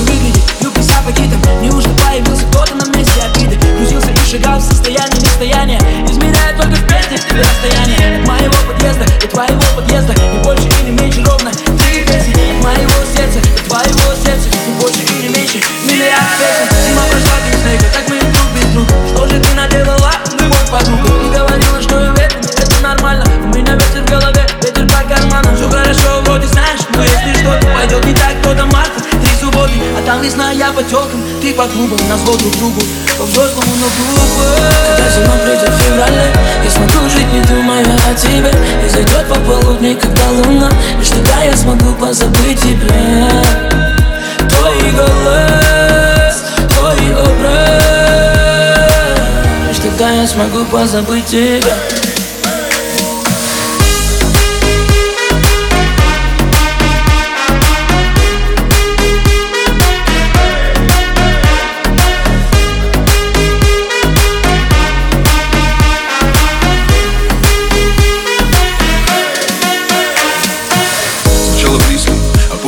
лучше выглядит Юбка с аппетитом Неужели появился кто-то на месте обиды. Грузился и шагал в состоянии нестояния. Измеряя только в песнях расстояние От моего подъезда и твоего подъезда по клубам, на зло друг другу По-взрослому, но глупо. Когда зима придет в феврале Я смогу жить, не думая о тебе. И зайдет пополудни, когда луна Лишь тогда я смогу позабыть тебя. Твои голос, твой образ. Лишь тогда я смогу позабыть тебя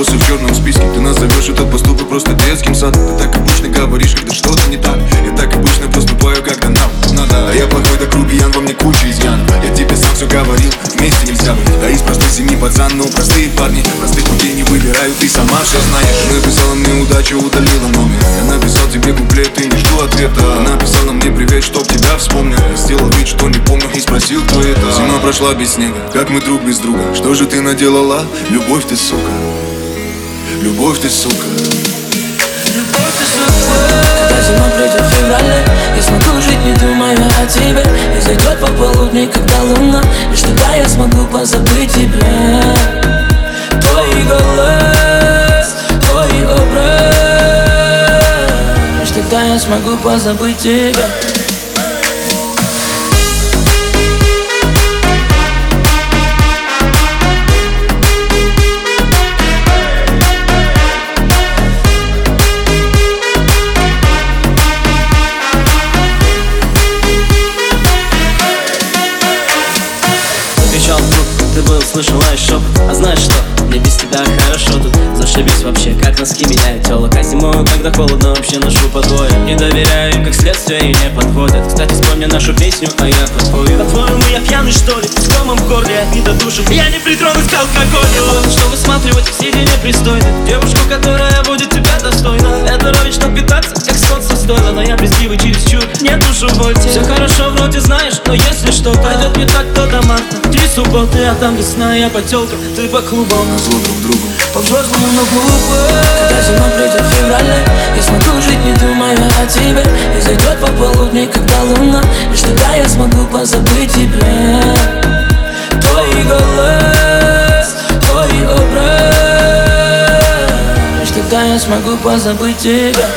после в черном списке. Ты назовешь этот поступок просто детским садом. Ты так обычно говоришь, когда что-то не так. Я так обычно поступаю, когда нам надо. А я плохой да грубиян, во мне куча изъян. Я тебе сам все говорил, вместе нельзя быть. Да из простой семьи пацан, но простые парни. Простых путей не выбирают, ты сама все знаешь. Написала мне удачу, удалила номер. Я написал тебе куплет и не жду ответа. Она написала мне привет, чтоб тебя вспомнил. Я сделал вид, что не помню и спросил, кто это. Зима прошла без снега, как мы друг без друга? Что же ты наделала? Любовь ты, сука Любовь ты, сука. Когда зима придет в феврале Я смогу жить, не думая о тебе. И зайдет пополудни, когда луна Лишь тогда я смогу позабыть тебя. Твой голос, твой образ. Лишь тогда я смогу позабыть тебя ты был, слышал, а еще А знаешь что, мне без тебя хорошо тут. Зашибись вообще, как носки меняют телок А зимой, когда холодно, вообще ношу по двое Не доверяю как следствие, и не подводят. Кстати, вспомни нашу песню, а я твою По-твоему, я пьяный, что ли? С комом в горле, от вида души. Я не притронусь к алкоголю. Что высматривать в сиде непристойно. Девушку, которая будет тебя достойна. Это ровень, чтоб питаться, как солнце стоило. Но я боль Все хорошо, вроде знаешь, но если что Пойдет не так, то до марта. Три субботы, а там весна, я потелка Ты по клубам На зло друг другу По-взрослому, но глупо. Когда зима придет в феврале Я смогу жить, не думая о тебе. И зайдет пополудни, когда луна. Лишь тогда я смогу позабыть тебя. Твой голос, твой образ. Лишь тогда я смогу позабыть тебя